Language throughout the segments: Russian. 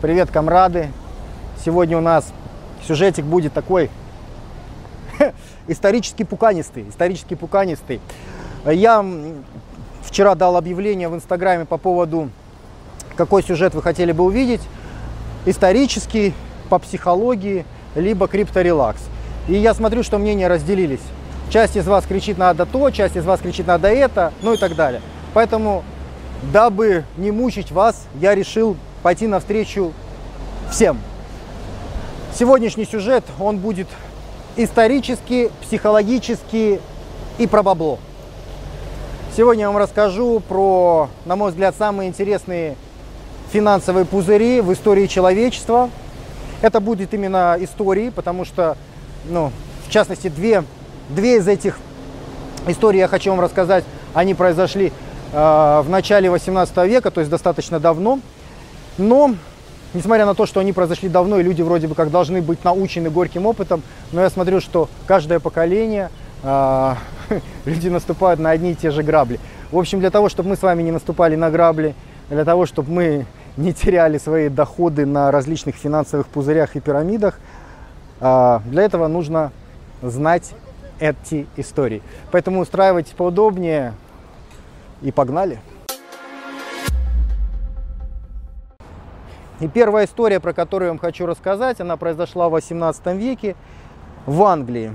Привет, комрады! Сегодня у нас сюжетик будет такой исторически пуканистый, исторически пуканистый. Я вчера дал объявление в Инстаграме по поводу, какой сюжет вы хотели бы увидеть. Исторический, по психологии, либо крипторелакс. И я смотрю, что мнения разделились. Часть из вас кричит надо то, часть из вас кричит надо это, ну и так далее. Поэтому, дабы не мучить вас, я решил пойти навстречу всем. Сегодняшний сюжет, он будет исторически, психологически и про бабло. Сегодня я вам расскажу про, на мой взгляд, самые интересные финансовые пузыри в истории человечества. Это будет именно истории, потому что, ну, в частности, две, две из этих историй я хочу вам рассказать. Они произошли э, в начале 18 века, то есть достаточно давно. Но, несмотря на то, что они произошли давно, и люди вроде бы как должны быть научены горьким опытом, но я смотрю, что каждое поколение э, люди наступают на одни и те же грабли. В общем, для того, чтобы мы с вами не наступали на грабли, для того, чтобы мы не теряли свои доходы на различных финансовых пузырях и пирамидах, э, для этого нужно знать эти истории. Поэтому устраивайтесь поудобнее и погнали. И первая история, про которую я вам хочу рассказать, она произошла в 18 веке в Англии.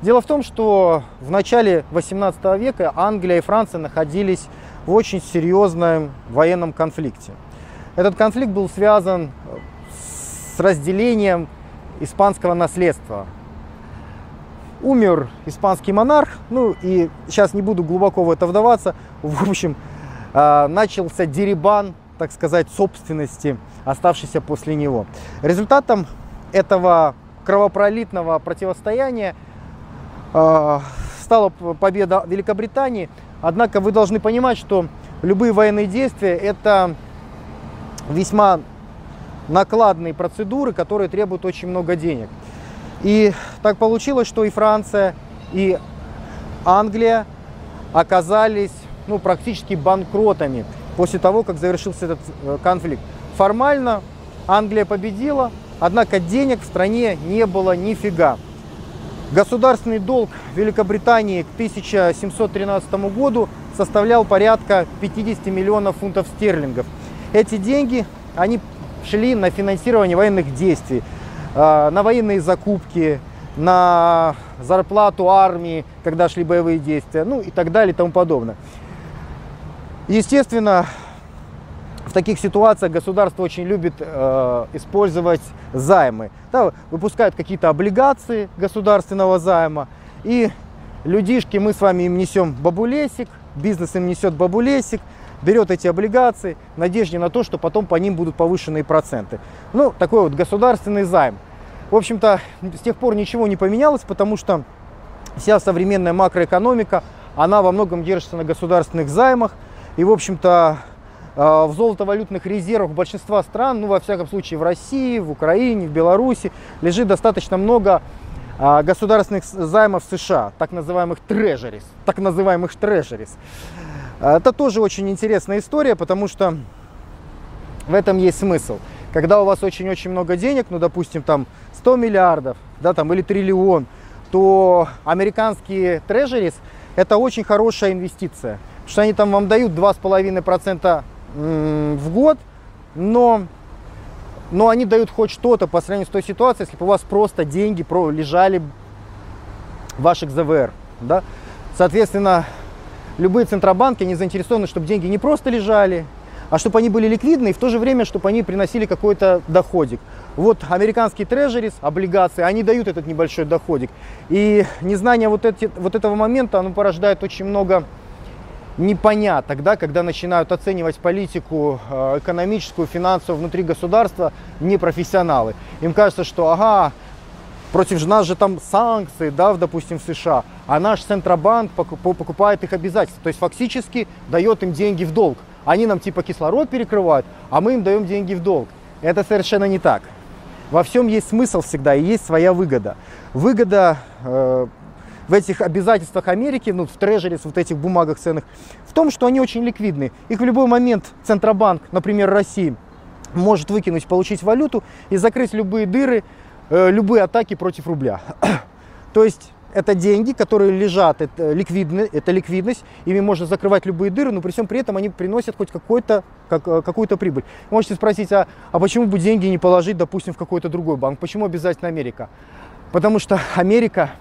Дело в том, что в начале 18 века Англия и Франция находились в очень серьезном военном конфликте. Этот конфликт был связан с разделением испанского наследства. Умер испанский монарх, ну и сейчас не буду глубоко в это вдаваться, в общем, а, начался деребан так сказать, собственности, оставшейся после него. Результатом этого кровопролитного противостояния э, стала победа Великобритании. Однако вы должны понимать, что любые военные действия это весьма накладные процедуры, которые требуют очень много денег. И так получилось, что и Франция, и Англия оказались ну, практически банкротами после того, как завершился этот э, конфликт. Формально Англия победила, однако денег в стране не было нифига. Государственный долг Великобритании к 1713 году составлял порядка 50 миллионов фунтов стерлингов. Эти деньги, они шли на финансирование военных действий, э, на военные закупки, на зарплату армии, когда шли боевые действия, ну и так далее и тому подобное. Естественно, в таких ситуациях государство очень любит э, использовать займы. Да, выпускают какие-то облигации государственного займа, и людишки, мы с вами им несем бабулесик, бизнес им несет бабулесик, берет эти облигации в надежде на то, что потом по ним будут повышенные проценты. Ну, такой вот государственный займ. В общем-то, с тех пор ничего не поменялось, потому что вся современная макроэкономика, она во многом держится на государственных займах, и, в общем-то, э, в золотовалютных резервах большинства стран, ну, во всяком случае, в России, в Украине, в Беларуси, лежит достаточно много э, государственных займов США, так называемых трежерис, так называемых трежерис. Это тоже очень интересная история, потому что в этом есть смысл. Когда у вас очень-очень много денег, ну, допустим, там 100 миллиардов, да, там, или триллион, то американские трежерис – это очень хорошая инвестиция – что они там вам дают 2,5% в год, но, но они дают хоть что-то по сравнению с той ситуацией, если бы у вас просто деньги лежали в ваших ЗВР. Да? Соответственно, любые центробанки, они заинтересованы, чтобы деньги не просто лежали, а чтобы они были ликвидны и в то же время, чтобы они приносили какой-то доходик. Вот американские трежерис, облигации, они дают этот небольшой доходик. И незнание вот, эти, вот этого момента, оно порождает очень много непонятно тогда, когда начинают оценивать политику э, экономическую, финансовую внутри государства непрофессионалы. Им кажется, что ага, против нас же там санкции, да, допустим, в США, а наш Центробанк покупает их обязательства, то есть фактически дает им деньги в долг. Они нам типа кислород перекрывают, а мы им даем деньги в долг. Это совершенно не так. Во всем есть смысл всегда и есть своя выгода. Выгода э, в этих обязательствах Америки, ну, в трежерис, вот этих бумагах ценных, в том, что они очень ликвидны. Их в любой момент Центробанк, например, России, может выкинуть, получить валюту и закрыть любые дыры, э, любые атаки против рубля. То есть это деньги, которые лежат, это, ликвидны, это ликвидность, ими можно закрывать любые дыры, но при всем при этом они приносят хоть какой-то, как, э, какую-то прибыль. Вы можете спросить, а, а почему бы деньги не положить, допустим, в какой-то другой банк? Почему обязательно Америка? Потому что Америка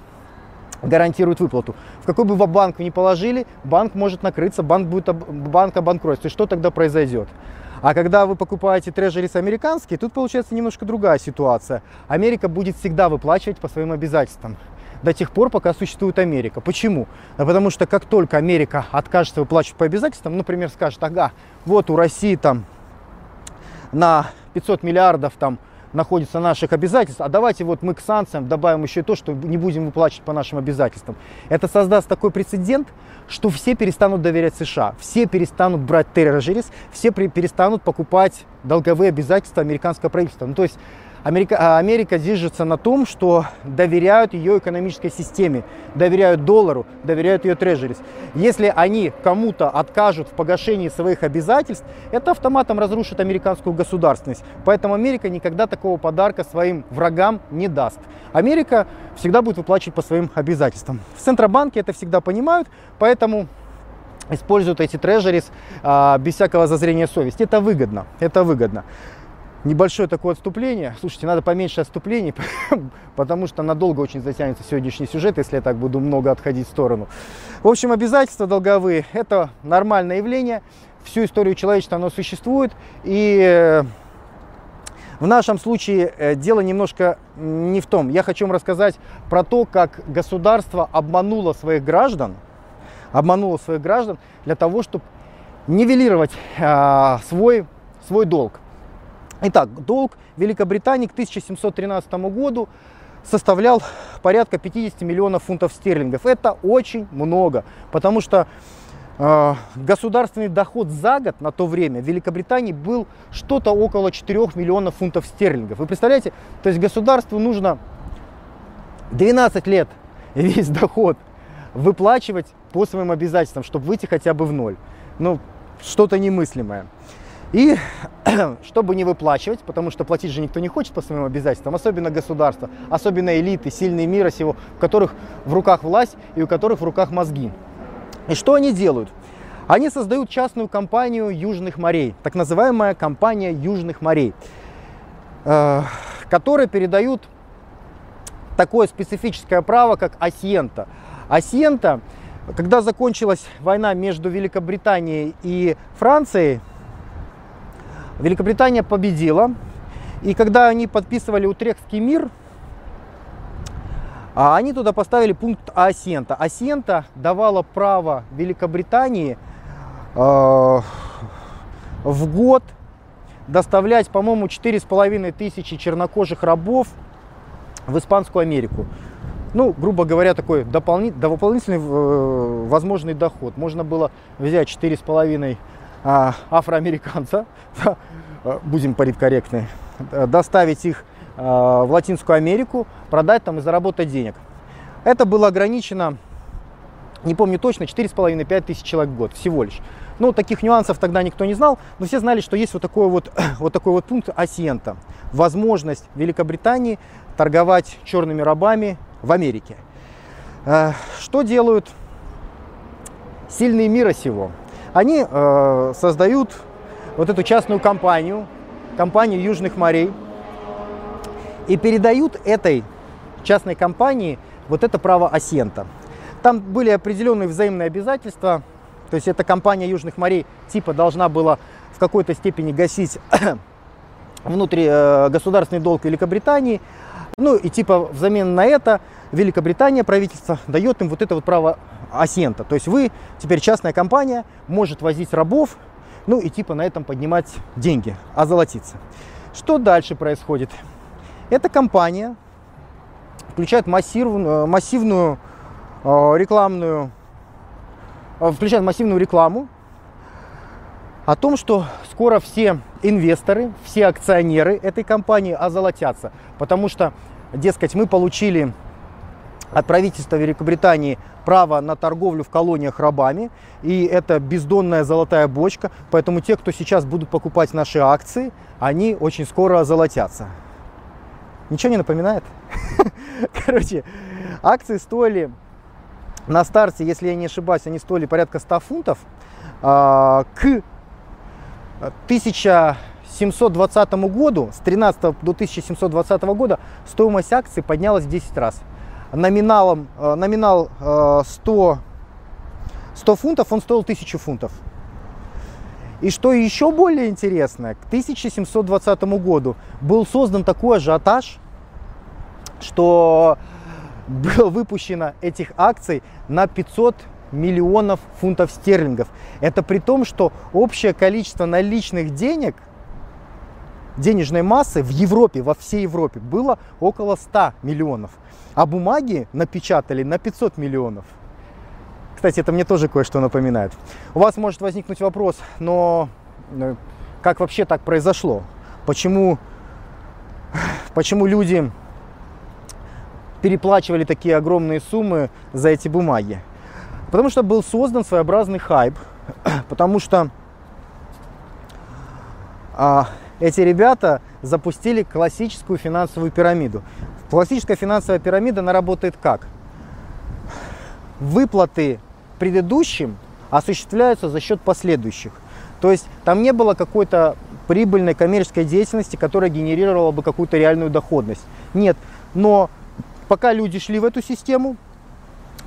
гарантирует выплату. В какой бы вы банк ни положили, банк может накрыться, банк будет банк обанкротится. И что тогда произойдет? А когда вы покупаете трежерис американские, тут получается немножко другая ситуация. Америка будет всегда выплачивать по своим обязательствам до тех пор, пока существует Америка. Почему? Да потому что как только Америка откажется выплачивать по обязательствам, например, скажет, ага, вот у России там на 500 миллиардов там находится наших обязательств, а давайте вот мы к санкциям добавим еще и то, что не будем выплачивать по нашим обязательствам. Это создаст такой прецедент, что все перестанут доверять США, все перестанут брать терроржерис, все перестанут покупать долговые обязательства американского правительства. Ну, то есть Америка, а Америка держится на том, что доверяют ее экономической системе, доверяют доллару, доверяют ее трежерис. Если они кому-то откажут в погашении своих обязательств, это автоматом разрушит американскую государственность. Поэтому Америка никогда такого подарка своим врагам не даст. Америка всегда будет выплачивать по своим обязательствам. В Центробанке это всегда понимают, поэтому используют эти трежерис а, без всякого зазрения совести. Это выгодно, это выгодно небольшое такое отступление. Слушайте, надо поменьше отступлений, потому что надолго очень затянется сегодняшний сюжет, если я так буду много отходить в сторону. В общем, обязательства долговые – это нормальное явление. Всю историю человечества оно существует. И э, в нашем случае э, дело немножко не в том. Я хочу вам рассказать про то, как государство обмануло своих граждан, обмануло своих граждан для того, чтобы нивелировать э, свой, свой долг. Итак, долг Великобритании к 1713 году составлял порядка 50 миллионов фунтов стерлингов. Это очень много, потому что э, государственный доход за год на то время в Великобритании был что-то около 4 миллионов фунтов стерлингов. Вы представляете, то есть государству нужно 12 лет весь доход выплачивать по своим обязательствам, чтобы выйти хотя бы в ноль. Ну, что-то немыслимое. И чтобы не выплачивать, потому что платить же никто не хочет по своим обязательствам, особенно государство, особенно элиты, сильные мира сего, у которых в руках власть и у которых в руках мозги. И что они делают? Они создают частную компанию Южных морей, так называемая компания Южных морей, э, которая передают такое специфическое право, как асьента. Асьента, когда закончилась война между Великобританией и Францией, Великобритания победила. И когда они подписывали Утрехтский мир, а они туда поставили пункт Асента. Асента давала право Великобритании э, в год доставлять, по-моему, 4,5 тысячи чернокожих рабов в Испанскую Америку. Ну, грубо говоря, такой дополнительный, дополнительный э, возможный доход. Можно было взять 4,5 а, афроамериканца, а, будем политкорректны, доставить их а, в Латинскую Америку, продать там и заработать денег. Это было ограничено, не помню точно, 4,5-5 тысяч человек в год всего лишь. Ну, таких нюансов тогда никто не знал, но все знали, что есть вот такой вот, вот такой вот пункт асиента. Возможность Великобритании торговать черными рабами в Америке. Что делают сильные мира сего? Они э, создают вот эту частную компанию, компанию Южных морей, и передают этой частной компании вот это право асента. Там были определенные взаимные обязательства, то есть эта компания Южных морей типа должна была в какой-то степени гасить внутри э, государственный долг Великобритании, ну и типа взамен на это Великобритания, правительство, дает им вот это вот право асента. То есть вы теперь частная компания, может возить рабов, ну и типа на этом поднимать деньги, озолотиться. Что дальше происходит? Эта компания включает массивную, массивную э, рекламную, э, включает массивную рекламу о том, что скоро все инвесторы, все акционеры этой компании озолотятся, потому что, дескать, мы получили от правительства Великобритании право на торговлю в колониях рабами, и это бездонная золотая бочка, поэтому те, кто сейчас будут покупать наши акции, они очень скоро озолотятся. Ничего не напоминает? Короче, акции стоили на старте, если я не ошибаюсь, они стоили порядка 100 фунтов. А, к 1720 году, с 13 до 1720 года, стоимость акций поднялась в 10 раз. Номиналом, э, номинал 100, э, 100 фунтов, он стоил 1000 фунтов. И что еще более интересно, к 1720 году был создан такой ажиотаж, что было выпущено этих акций на 500 миллионов фунтов стерлингов. Это при том, что общее количество наличных денег, денежной массы в Европе, во всей Европе было около 100 миллионов. А бумаги напечатали на 500 миллионов. Кстати, это мне тоже кое-что напоминает. У вас может возникнуть вопрос, но э, как вообще так произошло? Почему, почему люди переплачивали такие огромные суммы за эти бумаги? Потому что был создан своеобразный хайп, потому что а, эти ребята запустили классическую финансовую пирамиду. Классическая финансовая пирамида, она работает как? Выплаты предыдущим осуществляются за счет последующих. То есть там не было какой-то прибыльной коммерческой деятельности, которая генерировала бы какую-то реальную доходность. Нет, но пока люди шли в эту систему,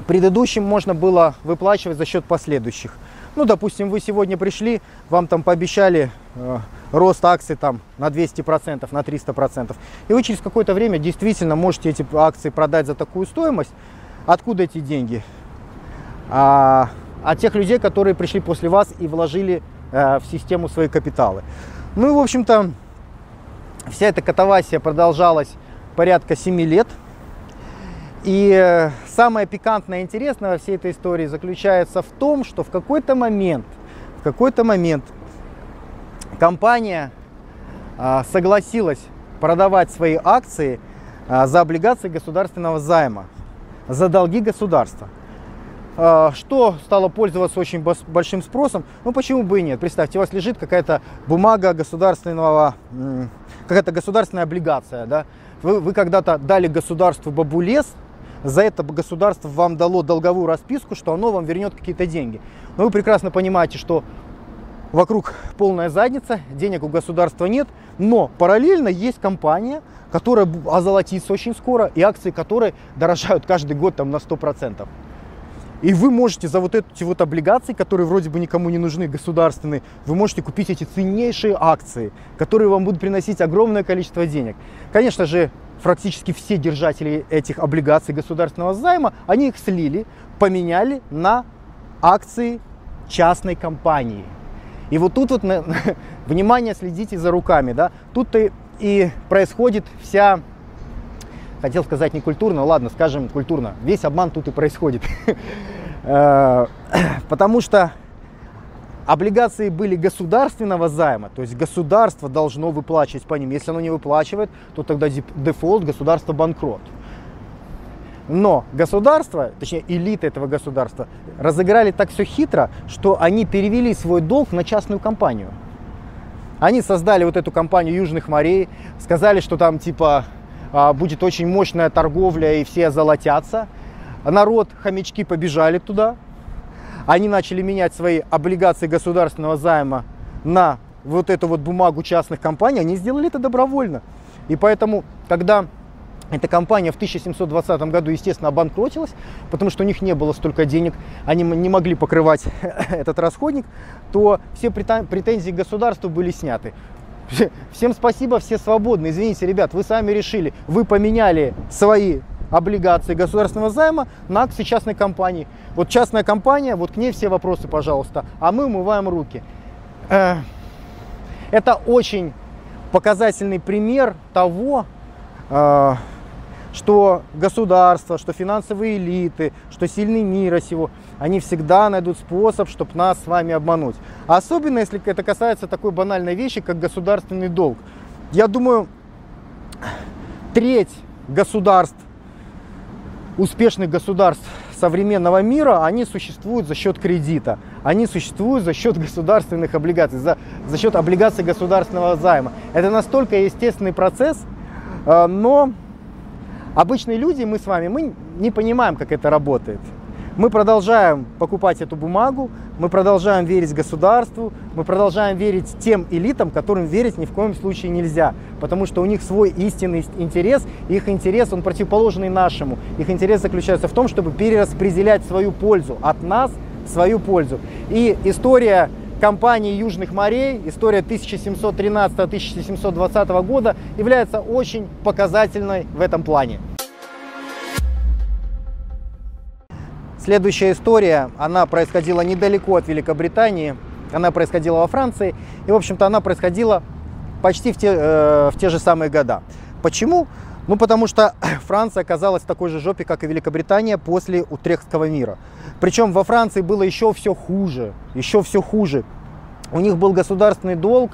предыдущим можно было выплачивать за счет последующих. Ну, допустим, вы сегодня пришли, вам там пообещали э, рост акций там на 200%, на 300%. И вы через какое-то время действительно можете эти акции продать за такую стоимость. Откуда эти деньги? а, от тех людей, которые пришли после вас и вложили а, в систему свои капиталы. Ну и, в общем-то, вся эта катавасия продолжалась порядка 7 лет. И э, самое пикантное и интересное во всей этой истории заключается в том, что в какой-то момент, в какой-то момент компания а, согласилась продавать свои акции а, за облигации государственного займа, за долги государства. А, что стало пользоваться очень большим спросом? Ну почему бы и нет? Представьте, у вас лежит какая-то бумага государственного, какая-то государственная облигация, да? Вы, вы когда-то дали государству бабулес, за это государство вам дало долговую расписку, что оно вам вернет какие-то деньги. Но вы прекрасно понимаете, что вокруг полная задница, денег у государства нет, но параллельно есть компания, которая озолотится очень скоро, и акции которой дорожают каждый год там, на 100%. И вы можете за вот эти вот облигации, которые вроде бы никому не нужны, государственные, вы можете купить эти ценнейшие акции, которые вам будут приносить огромное количество денег. Конечно же, практически все держатели этих облигаций государственного займа, они их слили, поменяли на акции частной компании. И вот тут вот, внимание, следите за руками, да, тут-то и происходит вся хотел сказать не культурно, ладно, скажем культурно. Весь обман тут и происходит. Э, потому что облигации были государственного займа, то есть государство должно выплачивать по ним. Если оно не выплачивает, то тогда дефолт, государство банкрот. Но государство, точнее элита этого государства, разыграли так все хитро, что они перевели свой долг на частную компанию. Они создали вот эту компанию Южных морей, сказали, что там типа а, будет очень мощная торговля и все золотятся. Народ, хомячки побежали туда. Они начали менять свои облигации государственного займа на вот эту вот бумагу частных компаний. Они сделали это добровольно. И поэтому, когда эта компания в 1720 году, естественно, обанкротилась, потому что у них не было столько денег, они не могли покрывать этот расходник, то все претензии к государству были сняты. Всем спасибо, все свободны. Извините, ребят, вы сами решили. Вы поменяли свои облигации государственного займа на акции частной компании. Вот частная компания, вот к ней все вопросы, пожалуйста. А мы умываем руки. Э, это очень показательный пример того, э, что государство, что финансовые элиты, что сильный мира сего, они всегда найдут способ, чтобы нас с вами обмануть. Особенно, если это касается такой банальной вещи, как государственный долг. Я думаю, треть государств успешных государств современного мира, они существуют за счет кредита. Они существуют за счет государственных облигаций, за, за счет облигаций государственного займа. Это настолько естественный процесс, э, но обычные люди, мы с вами, мы не понимаем, как это работает. Мы продолжаем покупать эту бумагу, мы продолжаем верить государству, мы продолжаем верить тем элитам, которым верить ни в коем случае нельзя, потому что у них свой истинный интерес, их интерес, он противоположный нашему. Их интерес заключается в том, чтобы перераспределять свою пользу от нас свою пользу. И история компании Южных морей, история 1713-1720 года является очень показательной в этом плане. Следующая история, она происходила недалеко от Великобритании, она происходила во Франции, и, в общем-то, она происходила почти в те, э, в те же самые года. Почему? Ну, потому что Франция оказалась в такой же жопе, как и Великобритания после Утрехтского мира. Причем во Франции было еще все хуже, еще все хуже. У них был государственный долг,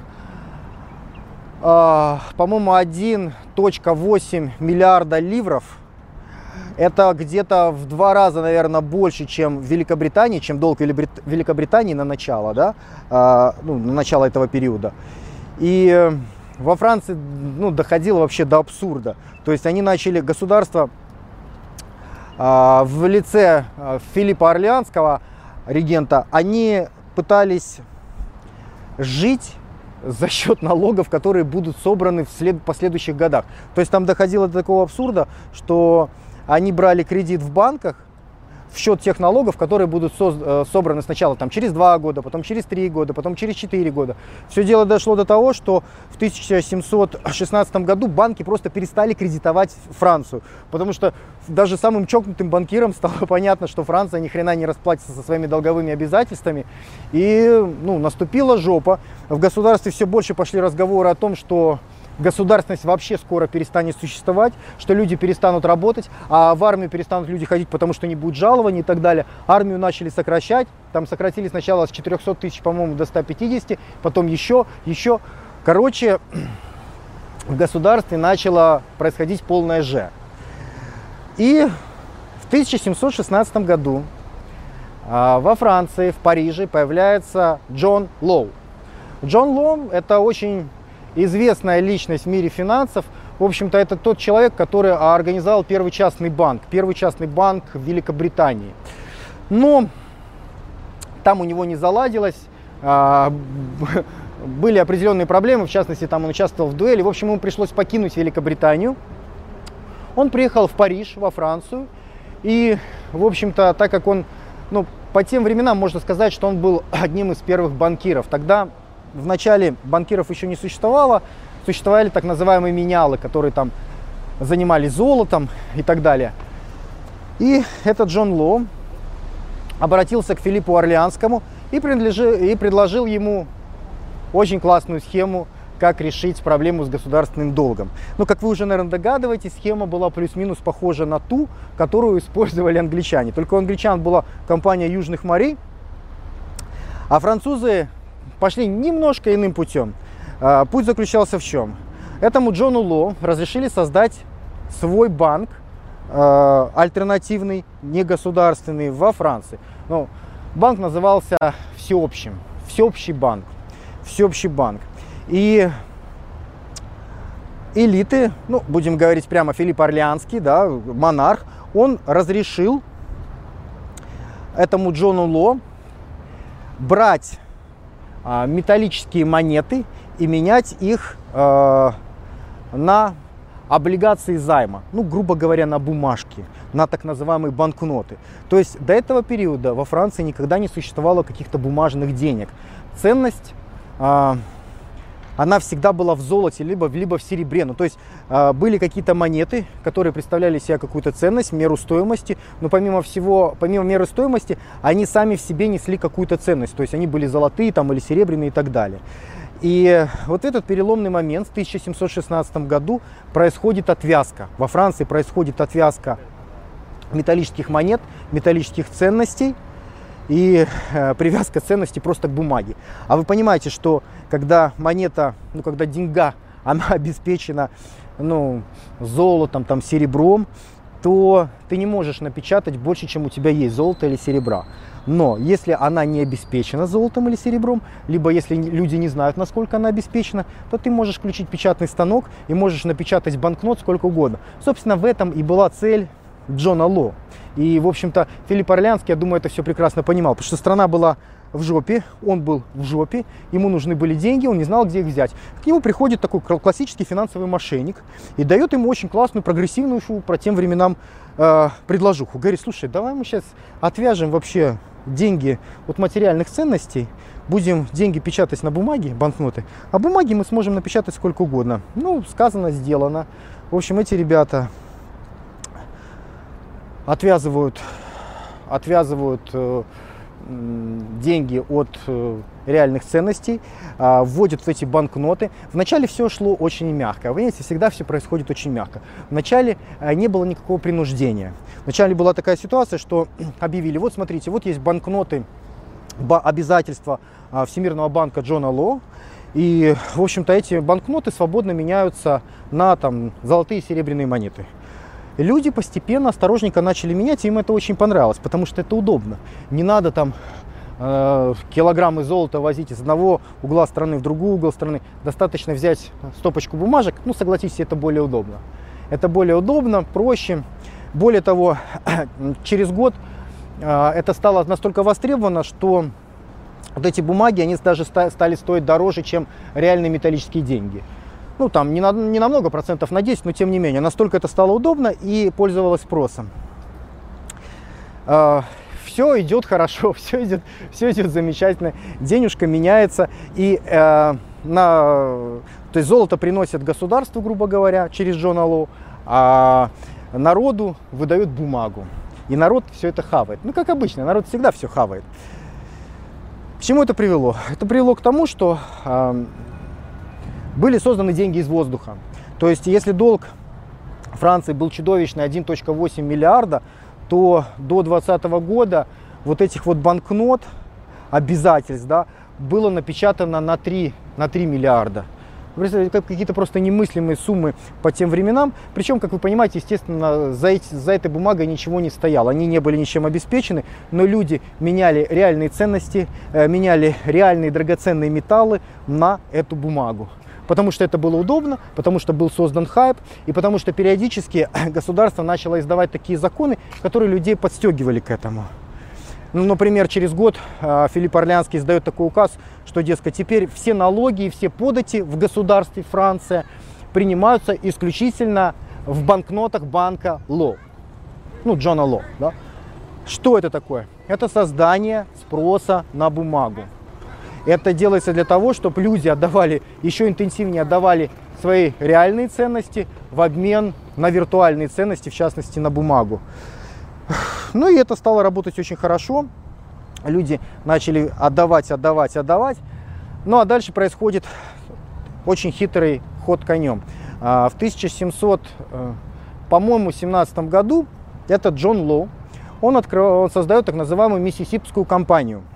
э, по-моему, 1.8 миллиарда ливров – это где-то в два раза, наверное, больше, чем в Великобритании, чем долг Великобритании на начало, да, а, ну, на начало этого периода. И э, во Франции ну, доходило вообще до абсурда. То есть они начали государство а, в лице а, Филиппа Орлеанского, регента, они пытались жить за счет налогов, которые будут собраны в след... последующих годах. То есть там доходило до такого абсурда, что они брали кредит в банках в счет тех налогов, которые будут э, собраны сначала там, через 2 года, потом через 3 года, потом через 4 года. Все дело дошло до того, что в 1716 году банки просто перестали кредитовать Францию, потому что даже самым чокнутым банкирам стало понятно, что Франция ни хрена не расплатится со своими долговыми обязательствами. И ну, наступила жопа. В государстве все больше пошли разговоры о том, что государственность вообще скоро перестанет существовать, что люди перестанут работать, а в армию перестанут люди ходить, потому что не будет жалований и так далее. Армию начали сокращать, там сократили сначала с 400 тысяч, по-моему, до 150, потом еще, еще. Короче, в государстве начало происходить полное Ж. И в 1716 году а, во Франции, в Париже появляется Джон Лоу. Джон Лоу – это очень известная личность в мире финансов. В общем-то, это тот человек, который организовал первый частный банк, первый частный банк в Великобритании. Но там у него не заладилось, а, были определенные проблемы, в частности, там он участвовал в дуэли. В общем, ему пришлось покинуть Великобританию. Он приехал в Париж, во Францию. И, в общем-то, так как он, ну, по тем временам можно сказать, что он был одним из первых банкиров. Тогда в начале банкиров еще не существовало, существовали так называемые менялы, которые там занимались золотом и так далее. И этот Джон Ло обратился к Филиппу Орлеанскому и, и предложил ему очень классную схему, как решить проблему с государственным долгом. Но, как вы уже, наверное, догадываетесь, схема была плюс-минус похожа на ту, которую использовали англичане. Только у англичан была компания Южных морей, а французы пошли немножко иным путем. А, путь заключался в чем? Этому Джону Ло разрешили создать свой банк, а, альтернативный, негосударственный, во Франции. Ну, банк назывался Всеобщим, Всеобщий банк, Всеобщий банк. И элиты, ну, будем говорить прямо, Филипп Орлеанский, да, монарх, он разрешил этому Джону Ло брать металлические монеты и менять их э, на облигации займа, ну, грубо говоря, на бумажки, на так называемые банкноты. То есть до этого периода во Франции никогда не существовало каких-то бумажных денег. Ценность э, она всегда была в золоте, либо, либо в серебре. Ну, то есть э, были какие-то монеты, которые представляли себе какую-то ценность, меру стоимости, но помимо всего, помимо меры стоимости, они сами в себе несли какую-то ценность. То есть они были золотые там, или серебряные и так далее. И вот этот переломный момент в 1716 году происходит отвязка. Во Франции происходит отвязка металлических монет, металлических ценностей – и э, привязка ценности просто к бумаге. А вы понимаете, что когда монета, ну когда деньга, она обеспечена ну, золотом, там, серебром, то ты не можешь напечатать больше, чем у тебя есть золото или серебра. Но если она не обеспечена золотом или серебром, либо если люди не знают, насколько она обеспечена, то ты можешь включить печатный станок и можешь напечатать банкнот сколько угодно. Собственно, в этом и была цель Джона Ло. И, в общем-то, Филипп Орлянский, я думаю, это все прекрасно понимал, потому что страна была в жопе, он был в жопе, ему нужны были деньги, он не знал, где их взять. К нему приходит такой классический финансовый мошенник и дает ему очень классную, прогрессивную по тем временам э, предложуху. Говорит, слушай, давай мы сейчас отвяжем вообще деньги от материальных ценностей, будем деньги печатать на бумаге, банкноты, а бумаги мы сможем напечатать сколько угодно. Ну, сказано, сделано. В общем, эти ребята отвязывают, отвязывают э, деньги от э, реальных ценностей, а, вводят в эти банкноты. Вначале все шло очень мягко. Вы знаете, всегда все происходит очень мягко. Вначале э, не было никакого принуждения. Вначале была такая ситуация, что объявили, вот смотрите, вот есть банкноты, обязательства а, Всемирного банка Джона Ло, и, в общем-то, эти банкноты свободно меняются на там, золотые и серебряные монеты люди постепенно, осторожненько начали менять, и им это очень понравилось, потому что это удобно. Не надо там э, килограммы золота возить из одного угла страны в другой угол страны. Достаточно взять стопочку бумажек, ну, согласитесь, это более удобно. Это более удобно, проще. Более того, через год э, это стало настолько востребовано, что вот эти бумаги, они даже стали стоить дороже, чем реальные металлические деньги ну там не на, не на много процентов, на 10, но тем не менее, настолько это стало удобно и пользовалось спросом. А, все идет хорошо, все идет, все идет замечательно, денежка меняется, и э, на, то есть золото приносит государству, грубо говоря, через Джона Лоу, а народу выдают бумагу. И народ все это хавает. Ну, как обычно, народ всегда все хавает. К чему это привело? Это привело к тому, что э, были созданы деньги из воздуха. То есть, если долг Франции был чудовищный 1.8 миллиарда, то до 2020 года вот этих вот банкнот, обязательств, да, было напечатано на 3, на 3 миллиарда. Какие-то просто немыслимые суммы по тем временам. Причем, как вы понимаете, естественно, за, эти, за этой бумагой ничего не стояло. Они не были ничем обеспечены, но люди меняли реальные ценности, э, меняли реальные драгоценные металлы на эту бумагу потому что это было удобно, потому что был создан хайп, и потому что периодически государство начало издавать такие законы, которые людей подстегивали к этому. Ну, например, через год э, Филипп Орлянский издает такой указ, что, дескать, теперь все налоги и все подати в государстве Франция принимаются исключительно в банкнотах банка Ло. Ну, Джона Ло. Да? Что это такое? Это создание спроса на бумагу. Это делается для того, чтобы люди отдавали, еще интенсивнее отдавали свои реальные ценности в обмен на виртуальные ценности, в частности на бумагу. Ну и это стало работать очень хорошо. Люди начали отдавать, отдавать, отдавать. Ну а дальше происходит очень хитрый ход конем. А, в 1700, э, по-моему, 17 году этот Джон Лоу, он, открыл, он создает так называемую Миссисипскую компанию –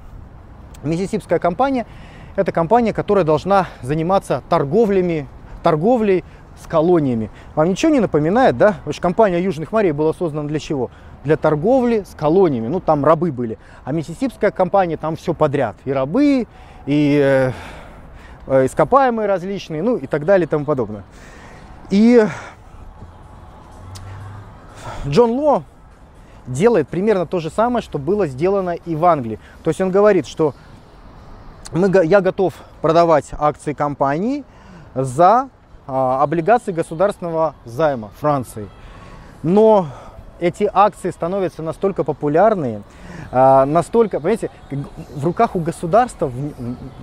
Миссисипская компания – это компания, которая должна заниматься торговлями, торговлей с колониями. Вам ничего не напоминает, да? Потому что компания Южных морей была создана для чего? Для торговли с колониями. Ну, там рабы были. А Миссисипская компания, там все подряд. И рабы, и э, э, ископаемые различные, ну и так далее и тому подобное. И Джон Ло делает примерно то же самое, что было сделано и в Англии. То есть он говорит, что мы, я готов продавать акции компании за а, облигации государственного займа Франции. Но эти акции становятся настолько популярные, а, настолько, понимаете, в руках у государства, в,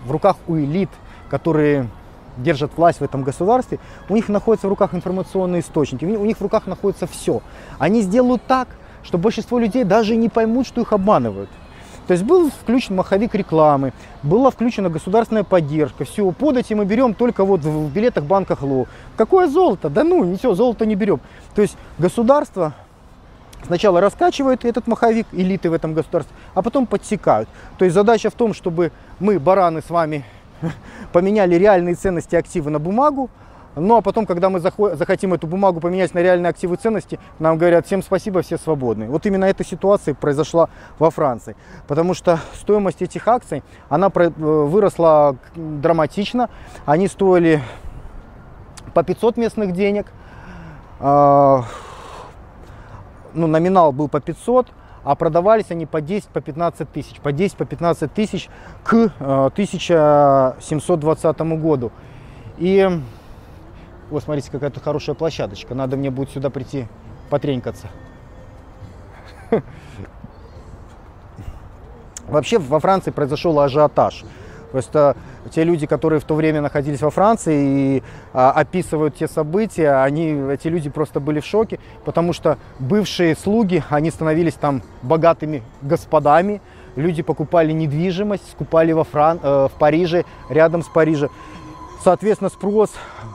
в руках у элит, которые держат власть в этом государстве, у них находятся в руках информационные источники, у них в руках находится все. Они сделают так, что большинство людей даже не поймут, что их обманывают. То есть был включен маховик рекламы, была включена государственная поддержка. Все, подати мы берем только вот в билетах банка ХЛО. Какое золото? Да ну, ничего, золото не берем. То есть государство сначала раскачивает этот маховик, элиты в этом государстве, а потом подсекают. То есть задача в том, чтобы мы, бараны, с вами поменяли реальные ценности активы на бумагу, Ну а потом, когда мы захотим эту бумагу поменять на реальные активы ценности, нам говорят, всем спасибо, все свободны. Вот именно эта ситуация произошла во Франции. Потому что стоимость этих акций, она э, выросла драматично. Они стоили по 500 местных денег. А, ну, номинал был по 500, а продавались они по 10, по 15 тысяч. По 10, по 15 тысяч к 1720 э, году. И вот, смотрите, какая-то хорошая площадочка. Надо мне будет сюда прийти потренькаться. Вообще во Франции произошел ажиотаж. Просто те люди, которые в то время находились во Франции и а, описывают те события, они, эти люди просто были в шоке, потому что бывшие слуги, они становились там богатыми господами, люди покупали недвижимость, скупали во Фран... э, в Париже, рядом с Парижем. Соответственно, спрос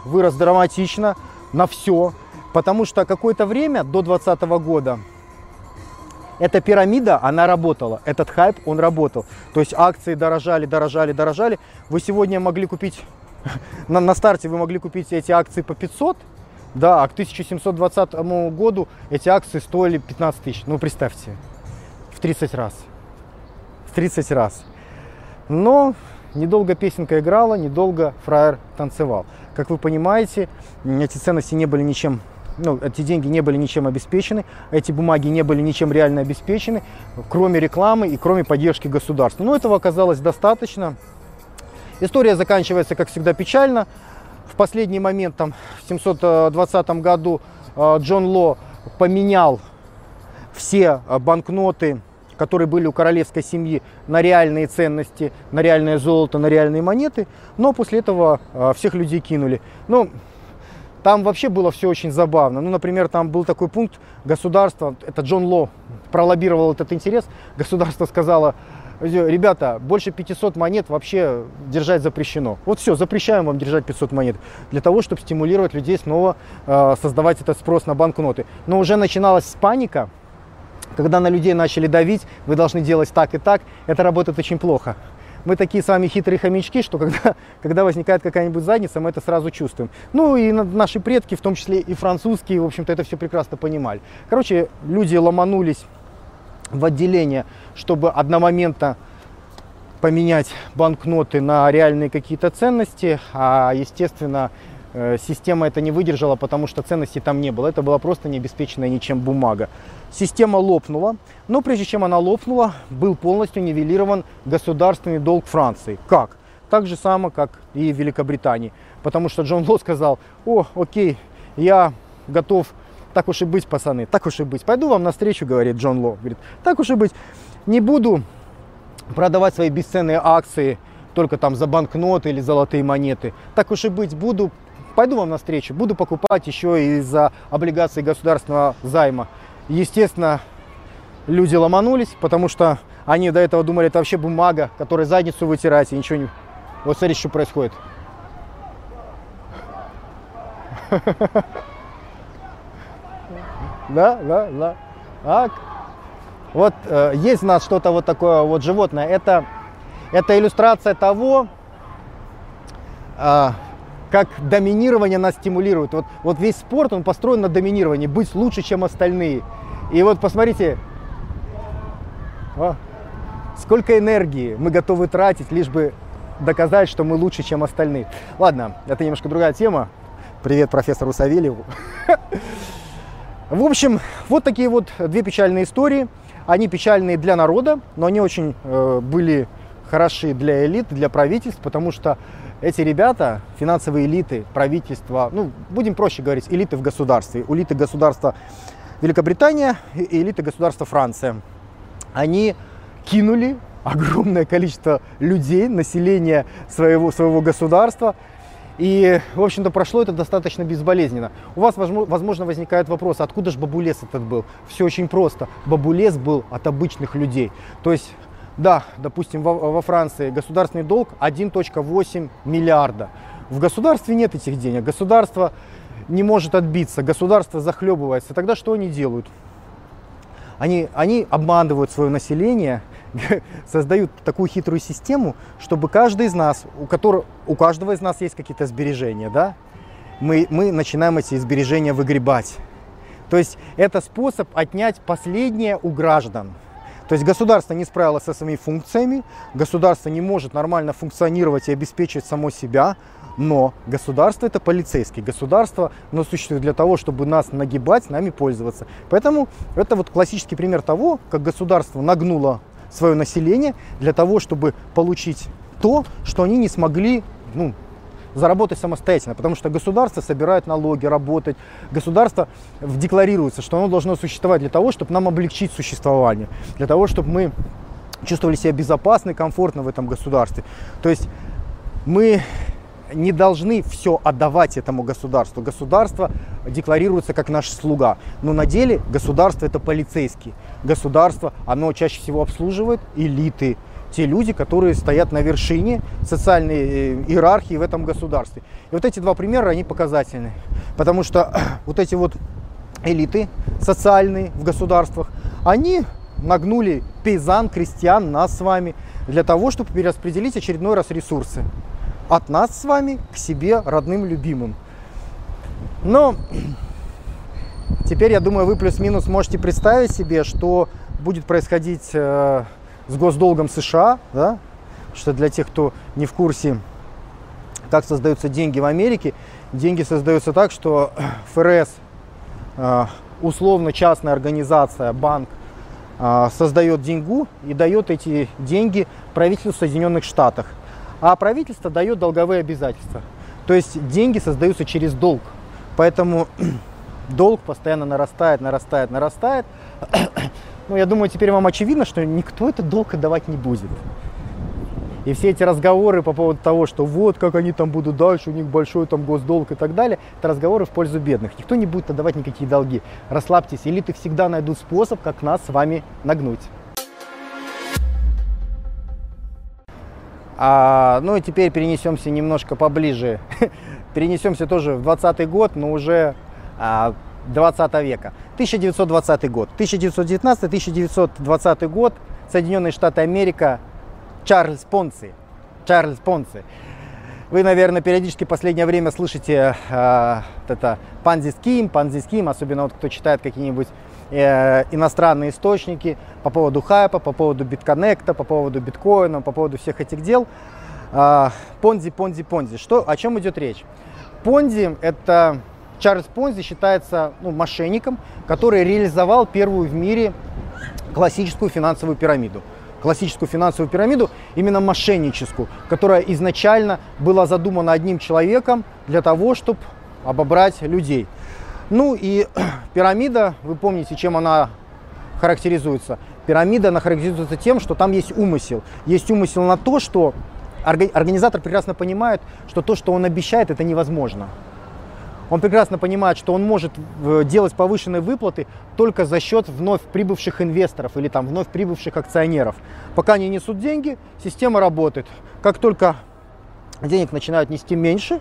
вырос драматично на все, потому что какое-то время, до 2020 года, эта пирамида, она работала, этот хайп, он работал. То есть акции дорожали, дорожали, дорожали. Вы сегодня могли купить, на, на старте вы могли купить эти акции по 500, да, а к 1720 году эти акции стоили 15 тысяч. Ну, представьте, в 30 раз. В 30 раз. Но недолго песенка играла, недолго фраер танцевал. Как вы понимаете, эти ценности не были ничем ну, эти деньги не были ничем обеспечены, эти бумаги не были ничем реально обеспечены, кроме рекламы и кроме поддержки государства. Но этого оказалось достаточно. История заканчивается, как всегда, печально. В последний момент, там, в 720 году, э, Джон Ло поменял все э, банкноты, которые были у королевской семьи, на реальные ценности, на реальное золото, на реальные монеты. Но после этого э, всех людей кинули. Ну, там вообще было все очень забавно. Ну, например, там был такой пункт, государство, это Джон Ло пролоббировал этот интерес, государство сказало, ребята, больше 500 монет вообще держать запрещено. Вот все, запрещаем вам держать 500 монет, для того, чтобы стимулировать людей снова э, создавать этот спрос на банкноты. Но уже начиналась паника, когда на людей начали давить, вы должны делать так и так, это работает очень плохо мы такие с вами хитрые хомячки, что когда, когда возникает какая-нибудь задница, мы это сразу чувствуем. Ну и наши предки, в том числе и французские, в общем-то, это все прекрасно понимали. Короче, люди ломанулись в отделение, чтобы одномоментно поменять банкноты на реальные какие-то ценности, а, естественно, система это не выдержала, потому что ценностей там не было. Это была просто не обеспеченная ничем бумага система лопнула, но прежде чем она лопнула, был полностью нивелирован государственный долг Франции. Как? Так же само, как и в Великобритании. Потому что Джон Ло сказал, о, окей, я готов, так уж и быть, пацаны, так уж и быть. Пойду вам навстречу, говорит Джон Ло. Говорит, так уж и быть, не буду продавать свои бесценные акции только там за банкноты или золотые монеты. Так уж и быть, буду, пойду вам навстречу, буду покупать еще и за облигации государственного займа. Естественно, люди ломанулись, потому что они до этого думали, это вообще бумага, которой задницу вытирать и ничего не... Вот смотрите, что происходит. Да, да, да. Так. Вот э, есть у нас что-то вот такое вот животное. Это, это иллюстрация того, э, как доминирование нас стимулирует. Вот, вот весь спорт, он построен на доминировании, быть лучше, чем остальные. И вот посмотрите, о, сколько энергии мы готовы тратить, лишь бы доказать, что мы лучше, чем остальные. Ладно, это немножко другая тема. Привет профессору Савельеву. В общем, вот такие вот две печальные истории. Они печальные для народа, но они очень э, были хороши для элит, для правительств, потому что эти ребята, финансовые элиты, правительства, ну, будем проще говорить, элиты в государстве, элиты государства Великобритания и элиты государства Франция, они кинули огромное количество людей, населения своего, своего государства, и, в общем-то, прошло это достаточно безболезненно. У вас, возможно, возникает вопрос, откуда же бабулес этот был? Все очень просто. Бабулес был от обычных людей. То есть да, допустим, во, во Франции государственный долг 1.8 миллиарда. В государстве нет этих денег. Государство не может отбиться, государство захлебывается. Тогда что они делают? Они, они обманывают свое население, создают такую хитрую систему, чтобы каждый из нас, у, которого, у каждого из нас есть какие-то сбережения, да, мы, мы начинаем эти сбережения выгребать. То есть это способ отнять последнее у граждан. То есть государство не справилось со своими функциями, государство не может нормально функционировать и обеспечивать само себя, но государство это полицейский. Государство оно существует для того, чтобы нас нагибать, нами пользоваться. Поэтому это вот классический пример того, как государство нагнуло свое население для того, чтобы получить то, что они не смогли ну, заработать самостоятельно, потому что государство собирает налоги, работать, государство декларируется, что оно должно существовать для того, чтобы нам облегчить существование, для того, чтобы мы чувствовали себя безопасно и комфортно в этом государстве. То есть мы не должны все отдавать этому государству. Государство декларируется как наш слуга. Но на деле государство это полицейский. Государство, оно чаще всего обслуживает элиты, те люди, которые стоят на вершине социальной э, иерархии в этом государстве. И вот эти два примера, они показательны. Потому что вот эти вот элиты социальные в государствах, они нагнули пейзан, крестьян, нас с вами, для того, чтобы перераспределить очередной раз ресурсы от нас с вами к себе, родным, любимым. Но теперь, я думаю, вы плюс-минус можете представить себе, что будет происходить э, с госдолгом США, да, что для тех, кто не в курсе, как создаются деньги в Америке, деньги создаются так, что ФРС, э, условно частная организация, банк, э, создает деньгу и дает эти деньги правительству Соединенных Штатов. А правительство дает долговые обязательства. То есть деньги создаются через долг. Поэтому долг постоянно нарастает, нарастает, нарастает. Ну, я думаю, теперь вам очевидно, что никто этот долг отдавать не будет. И все эти разговоры по поводу того, что вот как они там будут дальше, у них большой там госдолг и так далее, это разговоры в пользу бедных. Никто не будет отдавать никакие долги. Расслабьтесь, элиты всегда найдут способ, как нас с вами нагнуть. А, ну и теперь перенесемся немножко поближе. перенесемся тоже в 20 год, но уже 20 века. 1920 год. 1919-1920 год. Соединенные Штаты Америка. Чарльз Понци. Чарльз Понци. Вы, наверное, периодически в последнее время слышите э, это панзи ским, панзи ским, особенно вот кто читает какие-нибудь э, иностранные источники по поводу хайпа, по поводу битконнекта, по поводу биткоина, по поводу всех этих дел. Э, понзи, понзи, понзи. Что, о чем идет речь? Понзи – это Чарльз Понзи считается ну, мошенником, который реализовал первую в мире классическую финансовую пирамиду. Классическую финансовую пирамиду, именно мошенническую, которая изначально была задумана одним человеком для того, чтобы обобрать людей. Ну и пирамида, вы помните, чем она характеризуется? Пирамида, она характеризуется тем, что там есть умысел. Есть умысел на то, что организатор прекрасно понимает, что то, что он обещает, это невозможно. Он прекрасно понимает, что он может э, делать повышенные выплаты только за счет вновь прибывших инвесторов или там вновь прибывших акционеров. Пока они несут деньги, система работает. Как только денег начинают нести меньше,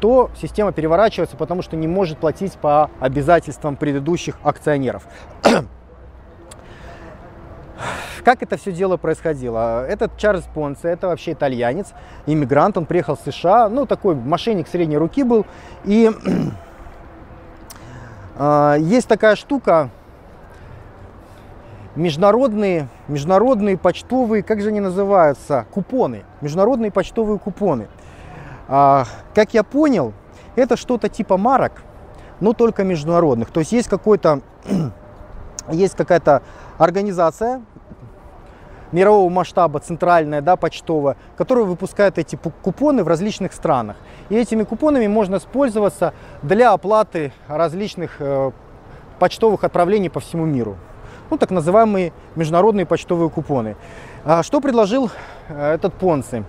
то система переворачивается, потому что не может платить по обязательствам предыдущих акционеров. Как это все дело происходило? Этот Чарльз Понце, это вообще итальянец, иммигрант, он приехал в США, ну, такой мошенник средней руки был. И э, есть такая штука, международные, международные почтовые, как же они называются, купоны, международные почтовые купоны. А, как я понял, это что-то типа марок, но только международных. То есть есть какой-то, есть какая-то организация, мирового масштаба, центральная, да, почтовая, которая выпускает эти купоны в различных странах. И этими купонами можно использоваться для оплаты различных э, почтовых отправлений по всему миру. Ну, так называемые международные почтовые купоны. А что предложил э, этот Понци?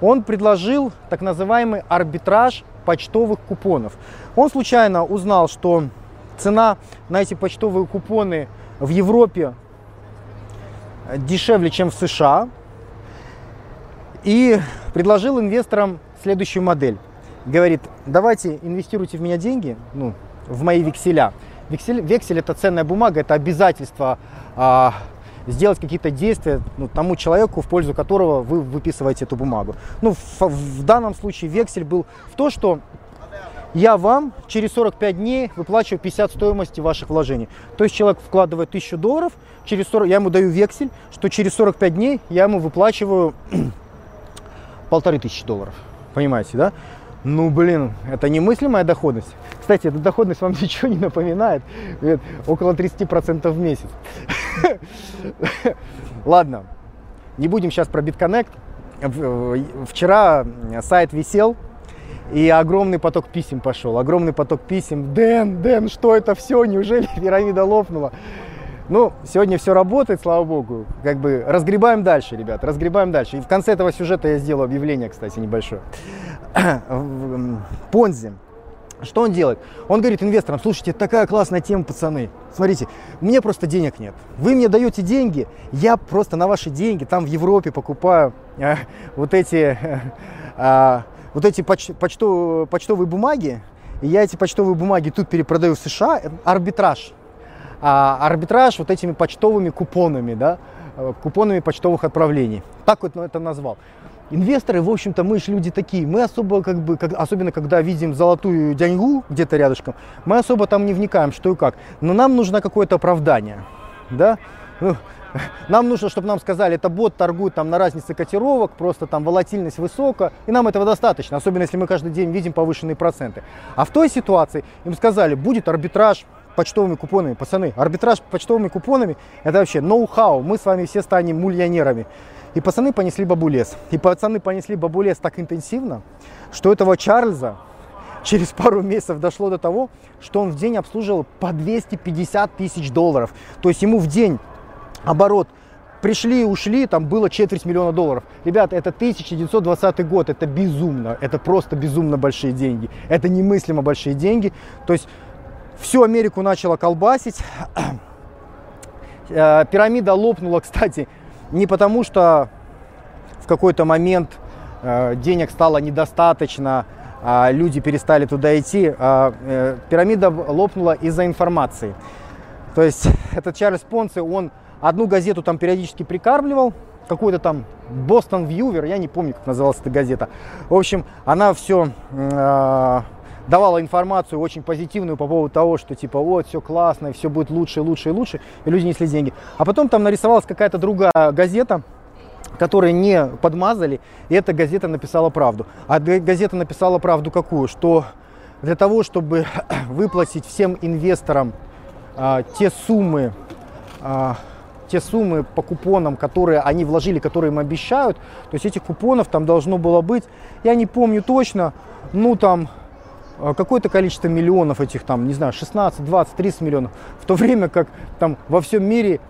Он предложил так называемый арбитраж почтовых купонов. Он случайно узнал, что цена на эти почтовые купоны в Европе дешевле, чем в США. И предложил инвесторам следующую модель. Говорит, давайте инвестируйте в меня деньги, ну, в мои векселя. Вексель, вексель это ценная бумага, это обязательство а, сделать какие-то действия ну, тому человеку, в пользу которого вы выписываете эту бумагу. Ну, в, в данном случае вексель был в то, что я вам через 45 дней выплачиваю 50 стоимости ваших вложений. То есть человек вкладывает 1000 долларов, через 40, я ему даю вексель, что через 45 дней я ему выплачиваю полторы тысячи долларов. Понимаете, да? Ну, блин, это немыслимая доходность. Кстати, эта доходность вам ничего не напоминает. Около 30% в месяц. Ладно, не будем сейчас про BitConnect. Вчера сайт висел, и огромный поток писем пошел. Огромный поток писем. Дэн, Дэн, что это все? Неужели пирамида лопнула? Ну, сегодня все работает, слава богу. Как бы разгребаем дальше, ребят, разгребаем дальше. И в конце этого сюжета я сделаю объявление, кстати, небольшое. Понзи. Что он делает? Он говорит инвесторам, слушайте, такая классная тема, пацаны. Смотрите, мне просто денег нет. Вы мне даете деньги, я просто на ваши деньги там в Европе покупаю э, вот эти, э, вот эти поч, почтов, почтовые бумаги. И я эти почтовые бумаги тут перепродаю в США. Арбитраж а, арбитраж вот этими почтовыми купонами, да, э, купонами почтовых отправлений. Так вот это назвал. Инвесторы, в общем-то, мы же люди такие, мы особо, как бы, как, особенно когда видим золотую деньгу где-то рядышком, мы особо там не вникаем, что и как. Но нам нужно какое-то оправдание, да. Нам нужно, чтобы нам сказали, это бот торгует там на разнице котировок, просто там волатильность высокая, и нам этого достаточно, особенно если мы каждый день видим повышенные проценты. А в той ситуации им сказали, будет арбитраж, почтовыми купонами. Пацаны, арбитраж почтовыми купонами – это вообще ноу-хау. Мы с вами все станем мульянерами. И пацаны понесли бабулес. И пацаны понесли бабулес так интенсивно, что этого Чарльза через пару месяцев дошло до того, что он в день обслуживал по 250 тысяч долларов. То есть ему в день оборот пришли и ушли, там было четверть миллиона долларов. Ребята, это 1920 год, это безумно, это просто безумно большие деньги. Это немыслимо большие деньги. То есть всю Америку начала колбасить. Э, пирамида лопнула, кстати, не потому, что в какой-то момент э, денег стало недостаточно, а люди перестали туда идти. А, э, пирамида лопнула из-за информации. То есть этот Чарльз Понци, он одну газету там периодически прикармливал, какой-то там Бостон Вьювер, я не помню, как называлась эта газета. В общем, она все давала информацию очень позитивную по поводу того, что типа вот все классно, все будет лучше, лучше и лучше, и люди несли деньги. А потом там нарисовалась какая-то другая газета, которые не подмазали, и эта газета написала правду. А газета написала правду какую? Что для того, чтобы выплатить всем инвесторам а, те суммы, а, те суммы по купонам, которые они вложили, которые им обещают, то есть этих купонов там должно было быть, я не помню точно, ну там Э, какое-то количество миллионов этих там, не знаю, 16, 20, 30 миллионов, в то время как там во всем мире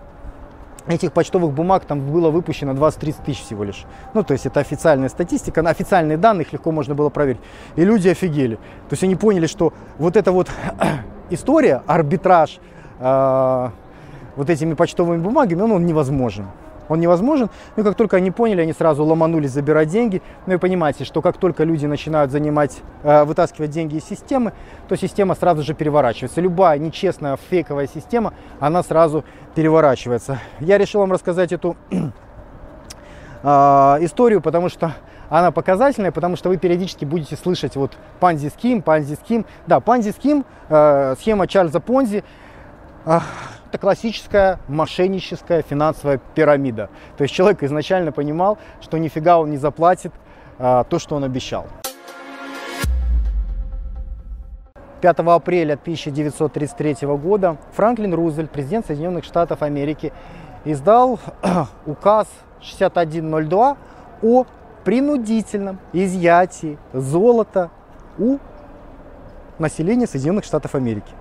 этих почтовых бумаг там было выпущено 20-30 тысяч всего лишь. Ну, то есть это официальная статистика, на официальные данные, их легко можно было проверить. И люди офигели. То есть они поняли, что вот эта вот история, арбитраж э, вот этими почтовыми бумагами, он, он невозможен он невозможен. Но как только они поняли, они сразу ломанулись забирать деньги. Ну и понимаете, что как только люди начинают занимать, э, вытаскивать деньги из системы, то система сразу же переворачивается. Любая нечестная фейковая система, она сразу переворачивается. Я решил вам рассказать эту э, историю, потому что она показательная, потому что вы периодически будете слышать вот Панзи Ским, Панзи Ским. Да, Панзи Ским, э, схема Чарльза Понзи. Это классическая мошенническая финансовая пирамида. То есть человек изначально понимал, что нифига он не заплатит а, то, что он обещал. 5 апреля 1933 года Франклин Рузвельт, президент Соединенных Штатов Америки, издал указ 6102 о принудительном изъятии золота у населения Соединенных Штатов Америки.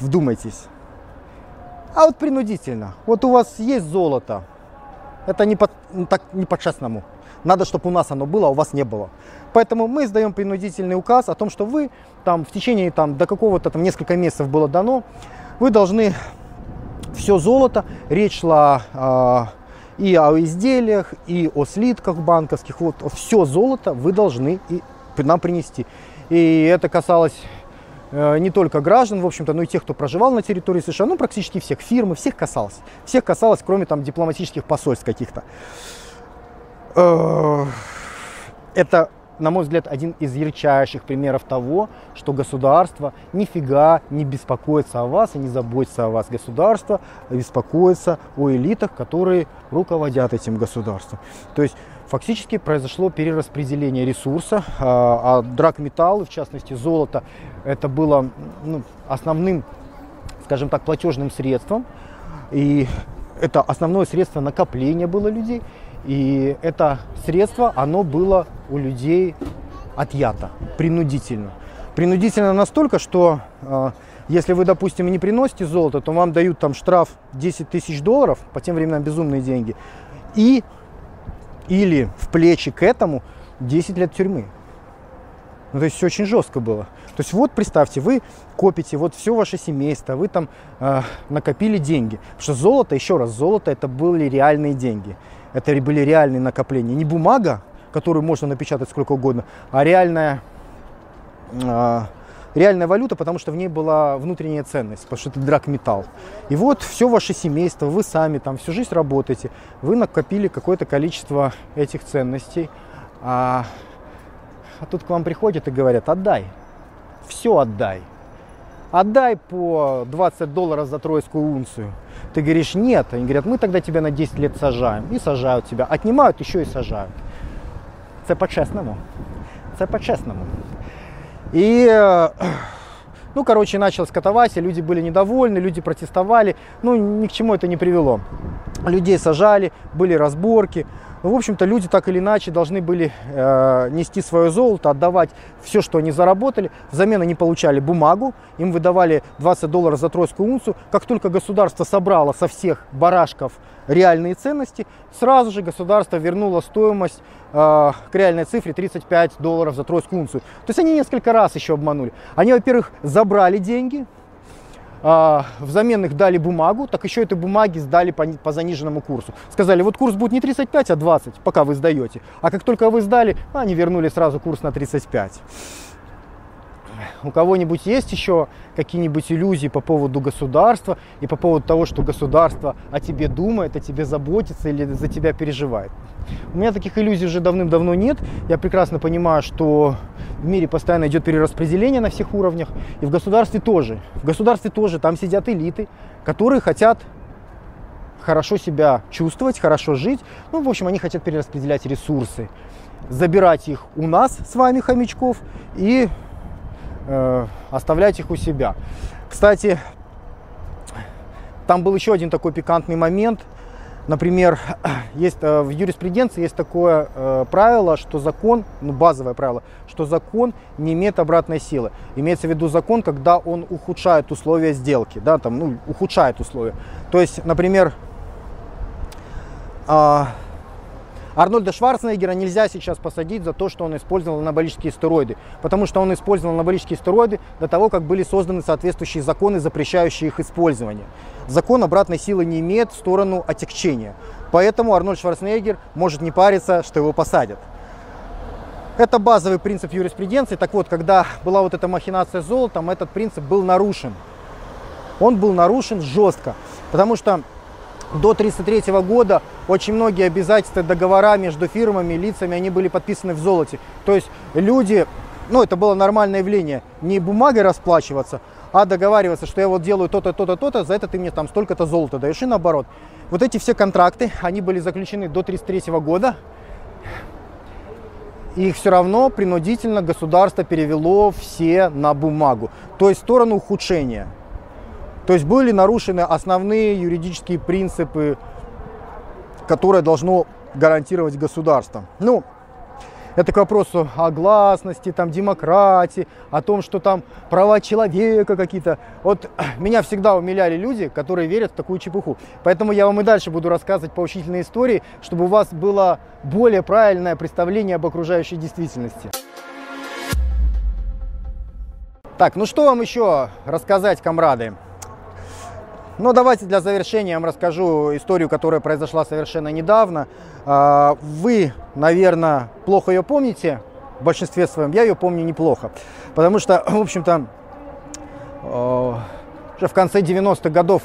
Вдумайтесь, а вот принудительно. Вот у вас есть золото. Это не, по, так, не по-честному. Надо, чтобы у нас оно было, а у вас не было. Поэтому мы издаем принудительный указ о том, что вы там в течение там, до какого-то там несколько месяцев было дано, вы должны все золото, речь шла э, и о изделиях, и о слитках банковских, вот все золото вы должны и, нам принести. И это касалось не только граждан, в общем-то, но и тех, кто проживал на территории США, ну, практически всех, фирмы, всех касалось. Всех касалось, кроме там дипломатических посольств каких-то. Э, это на мой взгляд, один из ярчайших примеров того, что государство нифига не беспокоится о вас и не заботится о вас. Государство беспокоится о элитах, которые руководят этим государством. То есть фактически произошло перераспределение ресурса, а, а драгметаллы, в частности золото, это было ну, основным, скажем так, платежным средством. И это основное средство накопления было людей. И это средство, оно было у людей отъято принудительно. Принудительно настолько, что э, если вы, допустим, не приносите золото, то вам дают там штраф 10 тысяч долларов, по тем временам безумные деньги, и или в плечи к этому 10 лет тюрьмы. Ну, то есть все очень жестко было. То есть вот представьте, вы копите, вот все ваше семейство, вы там э, накопили деньги. Потому что золото, еще раз, золото это были реальные деньги это были реальные накопления. Не бумага, которую можно напечатать сколько угодно, а реальная, э, реальная валюта, потому что в ней была внутренняя ценность, потому что это драгметалл. И вот все ваше семейство, вы сами там всю жизнь работаете, вы накопили какое-то количество этих ценностей, а, а тут к вам приходят и говорят, отдай, все отдай. Отдай по 20 долларов за тройскую унцию. Ты говоришь, нет. Они говорят, мы тогда тебя на 10 лет сажаем. И сажают тебя. Отнимают, еще и сажают. Це по-чесному. Це по-чесному. И, э, ну, короче, началось катавасия, люди были недовольны, люди протестовали. Ну, ни к чему это не привело. Людей сажали, были разборки. Ну, в общем-то, люди так или иначе должны были э, нести свое золото, отдавать все, что они заработали. Взамен они получали бумагу, им выдавали 20 долларов за тройскую унцию. Как только государство собрало со всех барашков реальные ценности, сразу же государство вернуло стоимость э, к реальной цифре 35 долларов за тройскую унцию. То есть они несколько раз еще обманули. Они, во-первых, забрали деньги, взамен их дали бумагу, так еще этой бумаги сдали по, по заниженному курсу. Сказали, вот курс будет не 35, а 20, пока вы сдаете. А как только вы сдали, они вернули сразу курс на 35 у кого-нибудь есть еще какие-нибудь иллюзии по поводу государства и по поводу того, что государство о тебе думает, о тебе заботится или за тебя переживает? У меня таких иллюзий уже давным-давно нет. Я прекрасно понимаю, что в мире постоянно идет перераспределение на всех уровнях, и в государстве тоже. В государстве тоже там сидят элиты, которые хотят хорошо себя чувствовать, хорошо жить. Ну, в общем, они хотят перераспределять ресурсы, забирать их у нас с вами, хомячков, и оставлять их у себя. Кстати, там был еще один такой пикантный момент. Например, есть э, в юриспруденции есть такое э, правило, что закон, ну базовое правило, что закон не имеет обратной силы. Имеется в виду закон, когда он ухудшает условия сделки, да, там, ну, ухудшает условия. То есть, например, э, Арнольда Шварценеггера нельзя сейчас посадить за то, что он использовал анаболические стероиды, потому что он использовал анаболические стероиды до того, как были созданы соответствующие законы, запрещающие их использование. Закон обратной силы не имеет в сторону отягчения. Поэтому Арнольд Шварценеггер может не париться, что его посадят. Это базовый принцип юриспруденции. Так вот, когда была вот эта махинация с золотом, этот принцип был нарушен. Он был нарушен жестко, потому что до 1933 года очень многие обязательства, договора между фирмами, лицами, они были подписаны в золоте. То есть люди, ну это было нормальное явление, не бумагой расплачиваться, а договариваться, что я вот делаю то-то, то-то, то-то, за это ты мне там столько-то золота даешь и наоборот. Вот эти все контракты, они были заключены до 1933 года, их все равно принудительно государство перевело все на бумагу, то есть в сторону ухудшения. То есть были нарушены основные юридические принципы, которые должно гарантировать государство. Ну, это к вопросу о гласности, там, демократии, о том, что там права человека какие-то. Вот меня всегда умиляли люди, которые верят в такую чепуху. Поэтому я вам и дальше буду рассказывать поучительные истории, чтобы у вас было более правильное представление об окружающей действительности. Так, ну что вам еще рассказать, комрады? Но давайте для завершения я вам расскажу историю, которая произошла совершенно недавно. А, вы, наверное, плохо ее помните, в большинстве своем. Я ее помню неплохо. Потому что, в общем-то, уже в конце 90-х годов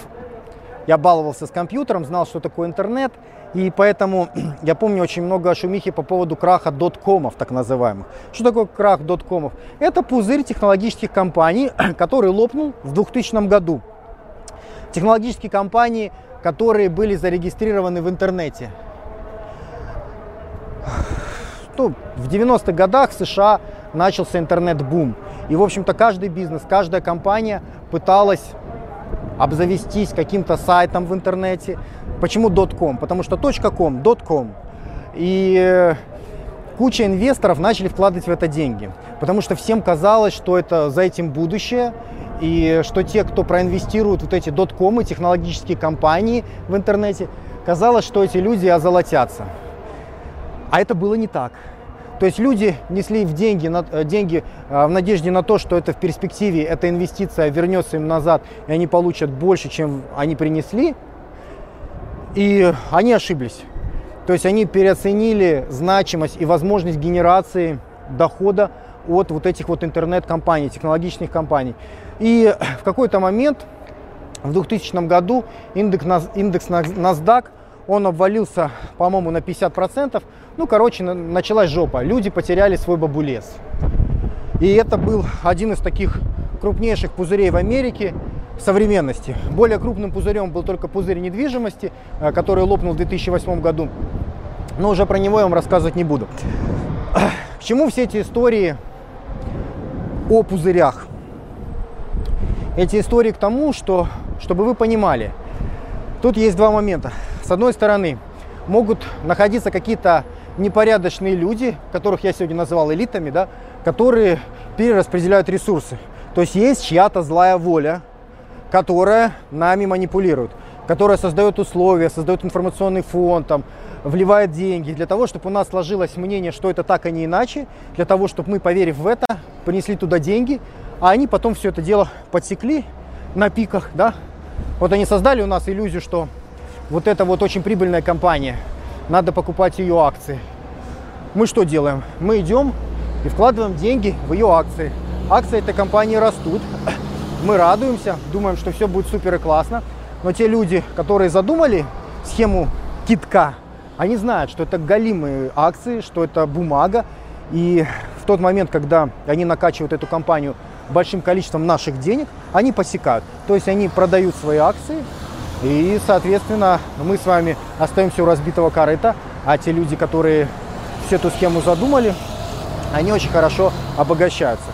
я баловался с компьютером, знал, что такое интернет. И поэтому я помню очень много шумихи по поводу краха доткомов, так называемых. Что такое крах доткомов? Это пузырь технологических компаний, который лопнул в 2000 году. Технологические компании, которые были зарегистрированы в интернете. Ну, в 90-х годах в США начался интернет-бум. И, в общем-то, каждый бизнес, каждая компания пыталась обзавестись каким-то сайтом в интернете. Почему .com? Потому что .com, .com. И э, куча инвесторов начали вкладывать в это деньги. Потому что всем казалось, что это за этим будущее. И что те, кто проинвестируют вот эти доткомы, технологические компании в интернете, казалось, что эти люди озолотятся. А это было не так. То есть люди несли в деньги, э, деньги э, в надежде на то, что это в перспективе, эта инвестиция вернется им назад, и они получат больше, чем они принесли. И они ошиблись. То есть они переоценили значимость и возможность генерации дохода от вот этих вот интернет-компаний, технологичных компаний. И в какой-то момент, в 2000 году, индекс, индекс NASDAQ он обвалился, по-моему, на 50%. Ну, короче, началась жопа. Люди потеряли свой бабулес. И это был один из таких крупнейших пузырей в Америке современности. Более крупным пузырем был только пузырь недвижимости, э, который лопнул в 2008 году. Но уже про него я вам рассказывать не буду. К чему все эти истории о пузырях? Эти истории к тому, что, чтобы вы понимали, тут есть два момента. С одной стороны, могут находиться какие-то непорядочные люди, которых я сегодня называл элитами, да, которые перераспределяют ресурсы. То есть есть чья-то злая воля, которая нами манипулирует, которая создает условия, создает информационный фон, там, вливает деньги для того, чтобы у нас сложилось мнение, что это так, а не иначе, для того, чтобы мы, поверив в это, принесли туда деньги, а они потом все это дело подсекли на пиках, да. Вот они создали у нас иллюзию, что вот это вот очень прибыльная компания, надо покупать ее акции. Мы что делаем? Мы идем и вкладываем деньги в ее акции. Акции этой компании растут, мы радуемся, думаем, что все будет супер и классно. Но те люди, которые задумали схему китка, они знают, что это галимые акции, что это бумага. И в тот момент, когда они накачивают эту компанию большим количеством наших денег, они посекают. То есть они продают свои акции, и, соответственно, мы с вами остаемся у разбитого корыта, а те люди, которые всю эту схему задумали, они очень хорошо обогащаются.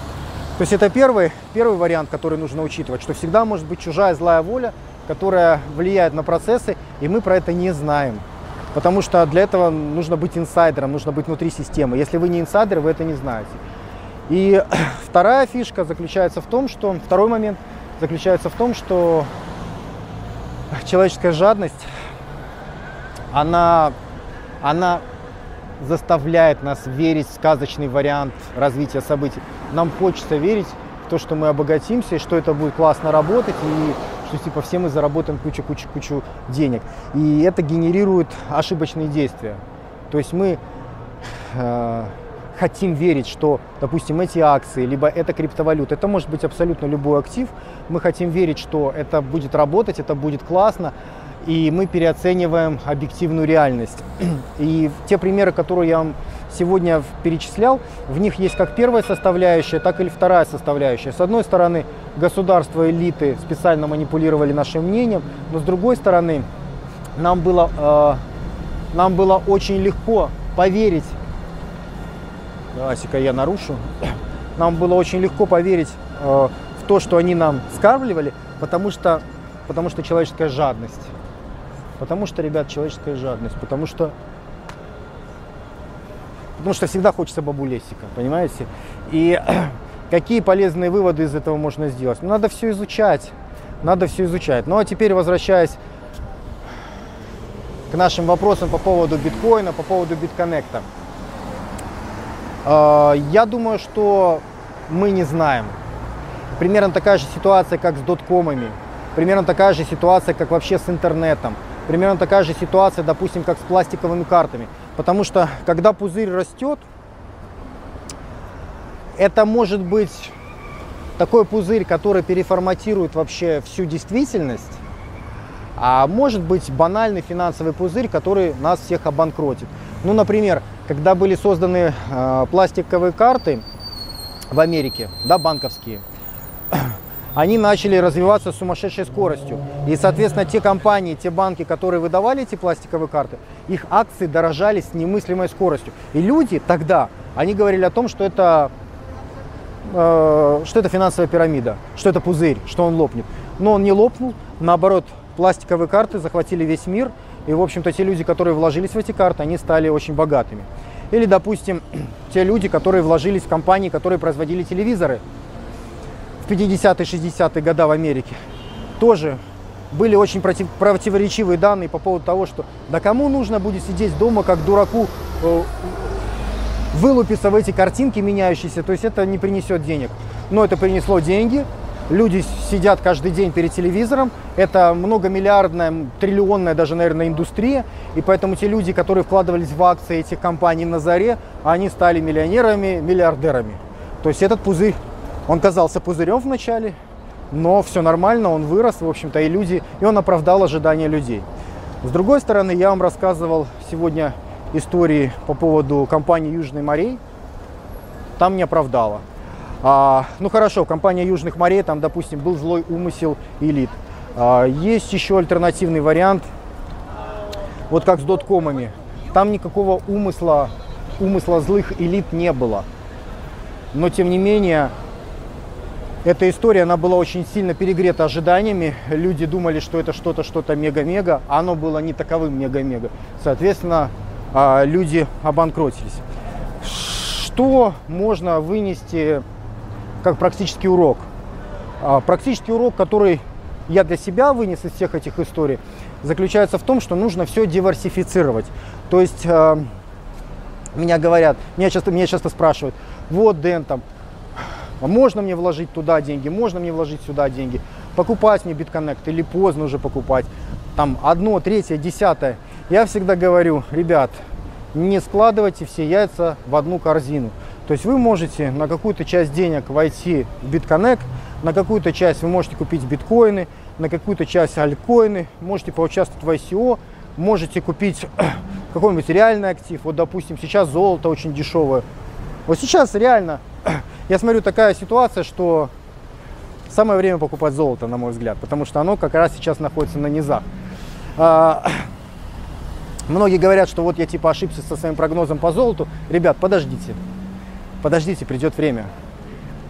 То есть это первый, первый вариант, который нужно учитывать, что всегда может быть чужая злая воля, которая влияет на процессы, и мы про это не знаем. Потому что для этого нужно быть инсайдером, нужно быть внутри системы. Если вы не инсайдер, вы это не знаете. И вторая фишка заключается в том, что второй момент заключается в том, что человеческая жадность, она, она заставляет нас верить в сказочный вариант развития событий. Нам хочется верить в то, что мы обогатимся, и что это будет классно работать, и что типа все мы заработаем кучу-кучу-кучу денег. И это генерирует ошибочные действия. То есть мы э, хотим верить, что, допустим, эти акции, либо это криптовалюта, это может быть абсолютно любой актив, мы хотим верить, что это будет работать, это будет классно, и мы переоцениваем объективную реальность. И те примеры, которые я вам сегодня перечислял, в них есть как первая составляющая, так и вторая составляющая. С одной стороны, государство, элиты специально манипулировали нашим мнением, но с другой стороны, нам было, э, нам было очень легко поверить Асика я нарушу. Нам было очень легко поверить э, в то, что они нам скармливали, потому что, потому что человеческая жадность. Потому что, ребят, человеческая жадность. Потому что, потому что всегда хочется бабулесика, понимаете? И какие полезные выводы из этого можно сделать? Ну, надо все изучать. Надо все изучать. Ну а теперь возвращаясь к нашим вопросам по поводу биткоина, по поводу битконнекта. Я думаю, что мы не знаем. Примерно такая же ситуация, как с доткомами. Примерно такая же ситуация, как вообще с интернетом. Примерно такая же ситуация, допустим, как с пластиковыми картами. Потому что, когда пузырь растет, это может быть такой пузырь, который переформатирует вообще всю действительность. а может быть банальный финансовый пузырь, который нас всех обанкротит. Ну, например, когда были созданы э, пластиковые карты в Америке, да, банковские, они начали развиваться с сумасшедшей скоростью. И, соответственно, те компании, те банки, которые выдавали эти пластиковые карты, их акции дорожали с немыслимой скоростью. И люди тогда, они говорили о том, что это, э, что это финансовая пирамида, что это пузырь, что он лопнет. Но он не лопнул, наоборот, пластиковые карты захватили весь мир. И, в общем-то, те люди, которые вложились в эти карты, они стали очень богатыми. Или, допустим, те люди, которые вложились в компании, которые производили телевизоры в 50-е, 60-е годы в Америке, тоже были очень против, противоречивые данные по поводу того, что да кому нужно будет сидеть дома, как дураку, э, вылупиться в эти картинки меняющиеся, то есть это не принесет денег. Но это принесло деньги, люди сидят каждый день перед телевизором, это многомиллиардная, триллионная даже, наверное, индустрия, и поэтому те люди, которые вкладывались в акции этих компаний на заре, они стали миллионерами, миллиардерами. То есть этот пузырь он казался пузырем вначале, но все нормально, он вырос, в общем-то, и люди, и он оправдал ожидания людей. С другой стороны, я вам рассказывал сегодня истории по поводу компании Южный морей. Там не оправдало. А, ну хорошо, компания Южных морей, там, допустим, был злой умысел элит. А, есть еще альтернативный вариант, вот как с доткомами. Там никакого умысла, умысла злых элит не было. Но тем не менее, эта история, она была очень сильно перегрета ожиданиями. Люди думали, что это что-то, что-то мега-мега, а оно было не таковым мега-мега. Соответственно, а, люди обанкротились. Что можно вынести как практический урок? А, практический урок, который я для себя вынес из всех этих историй, заключается в том, что нужно все диверсифицировать. То есть а, меня говорят, меня часто, меня часто спрашивают, вот, Дэн, там, можно мне вложить туда деньги, можно мне вложить сюда деньги, покупать мне битконнект или поздно уже покупать, там одно, третье, десятое. Я всегда говорю, ребят, не складывайте все яйца в одну корзину. То есть вы можете на какую-то часть денег войти в битконнект, на какую-то часть вы можете купить биткоины, на какую-то часть альткоины, можете поучаствовать в ICO, можете купить какой-нибудь реальный актив. Вот, допустим, сейчас золото очень дешевое. Вот сейчас реально я смотрю, такая ситуация, что самое время покупать золото, на мой взгляд, потому что оно как раз сейчас находится на низах. А, многие говорят, что вот я типа ошибся со своим прогнозом по золоту. Ребят, подождите, подождите, придет время.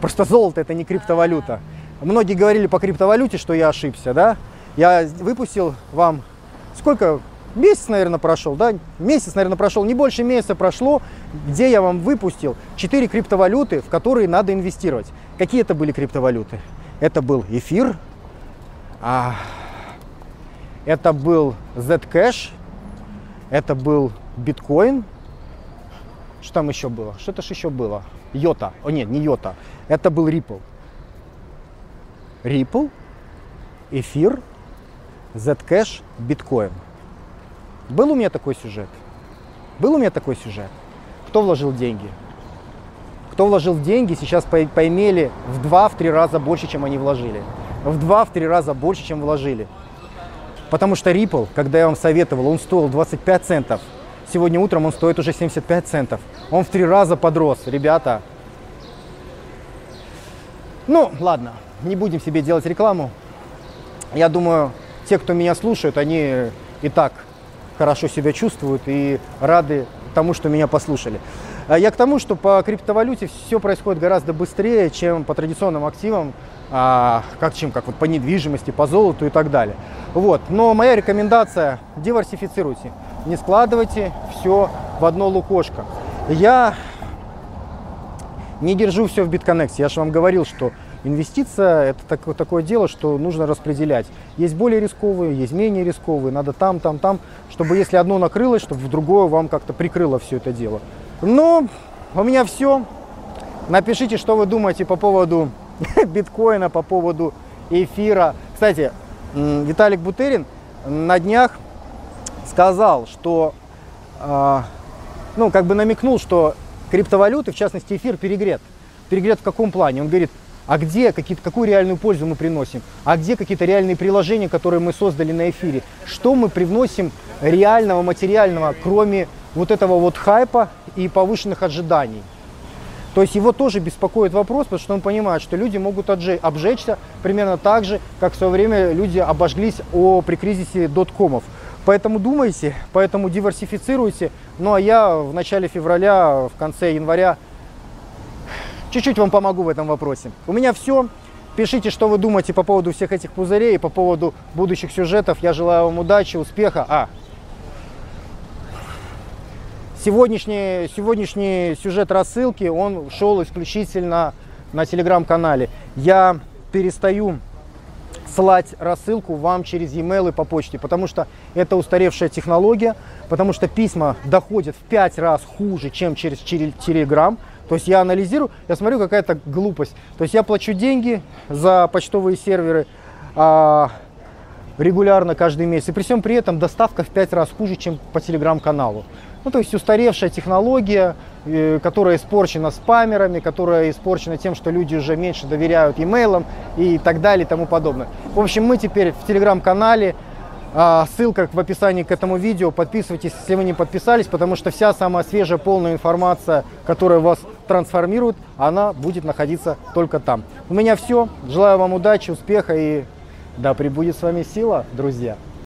Просто золото это не криптовалюта. Многие говорили по криптовалюте, что я ошибся, да? Я выпустил вам сколько месяц, наверное, прошел, да, месяц, наверное, прошел, не больше месяца прошло, где я вам выпустил 4 криптовалюты, в которые надо инвестировать. Какие это были криптовалюты? Это был эфир, а, это был Zcash, это был биткоин, что там еще было? Что-то же еще было. Йота. О нет, не Йота. Это был Ripple. Ripple, эфир, Zcash, биткоин. Был у меня такой сюжет? Был у меня такой сюжет? Кто вложил деньги? Кто вложил деньги, сейчас поимели в 2-3 раза больше, чем они вложили. В 2-3 раза больше, чем вложили. Потому что Ripple, когда я вам советовал, он стоил 25 центов. Сегодня утром он стоит уже 75 центов. Он в три раза подрос, ребята. Ну, ладно, не будем себе делать рекламу. Я думаю, те, кто меня слушают, они и так хорошо себя чувствуют и рады тому, что меня послушали. А я к тому, что по криптовалюте все происходит гораздо быстрее, чем по традиционным активам, а, как чем как вот по недвижимости, по золоту и так далее. Вот. Но моя рекомендация – диверсифицируйте. Не складывайте все в одно лукошко. Я не держу все в битконнекте. Я же вам говорил, что Инвестиция – это такое, такое дело, что нужно распределять. Есть более рисковые, есть менее рисковые, надо там, там, там, чтобы если одно накрылось, чтобы в другое вам как-то прикрыло все это дело. Но у меня все. Напишите, что вы думаете по поводу биткоина, по поводу эфира. Кстати, Виталик Бутерин на днях сказал, что, э, ну, как бы намекнул, что криптовалюты, в частности эфир, перегрет. Перегрет в каком плане? Он говорит, а где какие какую реальную пользу мы приносим, а где какие-то реальные приложения, которые мы создали на эфире, что мы привносим реального, материального, кроме вот этого вот хайпа и повышенных ожиданий. То есть его тоже беспокоит вопрос, потому что он понимает, что люди могут обжечься примерно так же, как в свое время люди обожглись о, при кризисе доткомов. Поэтому думайте, поэтому диверсифицируйте. Ну а я в начале февраля, в конце января чуть-чуть вам помогу в этом вопросе. У меня все. Пишите, что вы думаете по поводу всех этих пузырей, по поводу будущих сюжетов. Я желаю вам удачи, успеха. А, сегодняшний, сегодняшний сюжет рассылки, он шел исключительно на телеграм-канале. Я перестаю слать рассылку вам через e-mail и по почте, потому что это устаревшая технология, потому что письма доходят в 5 раз хуже, чем через Telegram. То есть я анализирую, я смотрю, какая-то глупость. То есть я плачу деньги за почтовые серверы а, регулярно каждый месяц. И при всем при этом доставка в 5 раз хуже, чем по телеграм-каналу. Ну, то есть устаревшая технология, э, которая испорчена спамерами, которая испорчена тем, что люди уже меньше доверяют имейлам и так далее и тому подобное. В общем, мы теперь в телеграм-канале, а, ссылка в описании к этому видео. Подписывайтесь, если вы не подписались, потому что вся самая свежая, полная информация, которая вас трансформирует, она будет находиться только там. У меня все. Желаю вам удачи, успеха и да пребудет с вами сила, друзья.